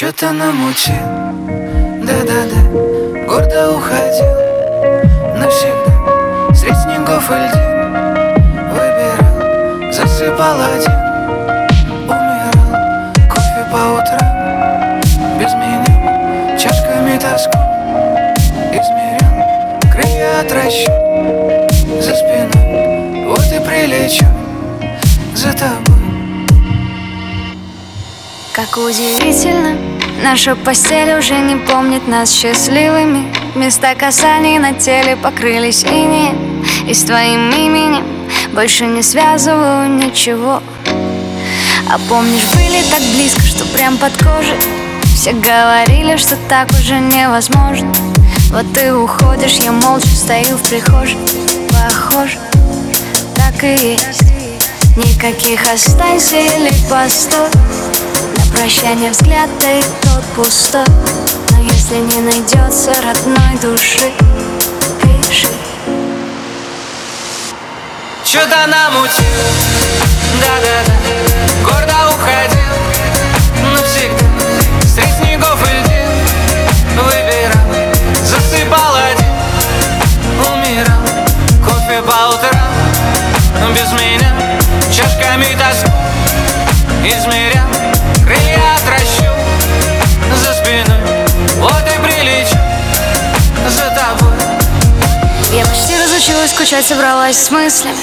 Что-то намутил, да-да-да Гордо уходил. Навсегда Средь снегов и льдин Выбирал, засыпал один. Умирал, кофе по утрам. Без меня, чашками тоску Измерял, крылья отращу За спиной, вот и прилечу За тобой как удивительно, наша постель уже не помнит нас счастливыми. Места касаний на теле покрылись инеем И с твоим именем больше не связываю ничего. А помнишь, были так близко, что прям под кожей? Все говорили, что так уже невозможно. Вот ты уходишь, я молча стою в прихожей. Похоже, так и есть. Никаких останься или постой прощание взгляд, да и тот пустой Но если не найдется родной души, пиши. Что-то намутил, да-да-да. Гордо Научилась скучать, собралась с мыслями.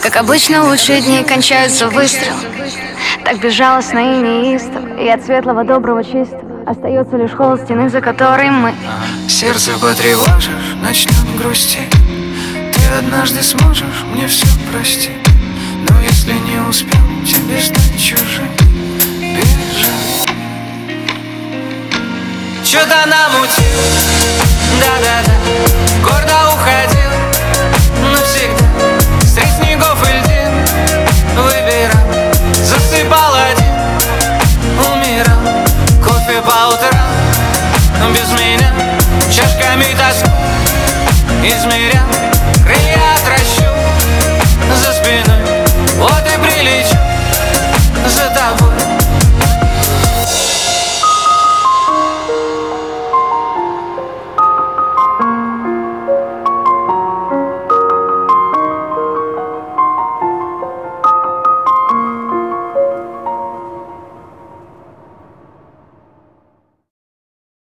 Как обычно, лучшие дни кончаются выстрелом. Так безжалостно и неистово И от светлого, доброго, чистого Остается лишь холод стены, за которой мы. Сердце потревожишь, начнем грустить Ты однажды сможешь мне все простить Но если не успел тебе стать чужим. Бежать. Что-то намутил, да-да-да без меня Чашками тоску измеря Я тращу за спиной.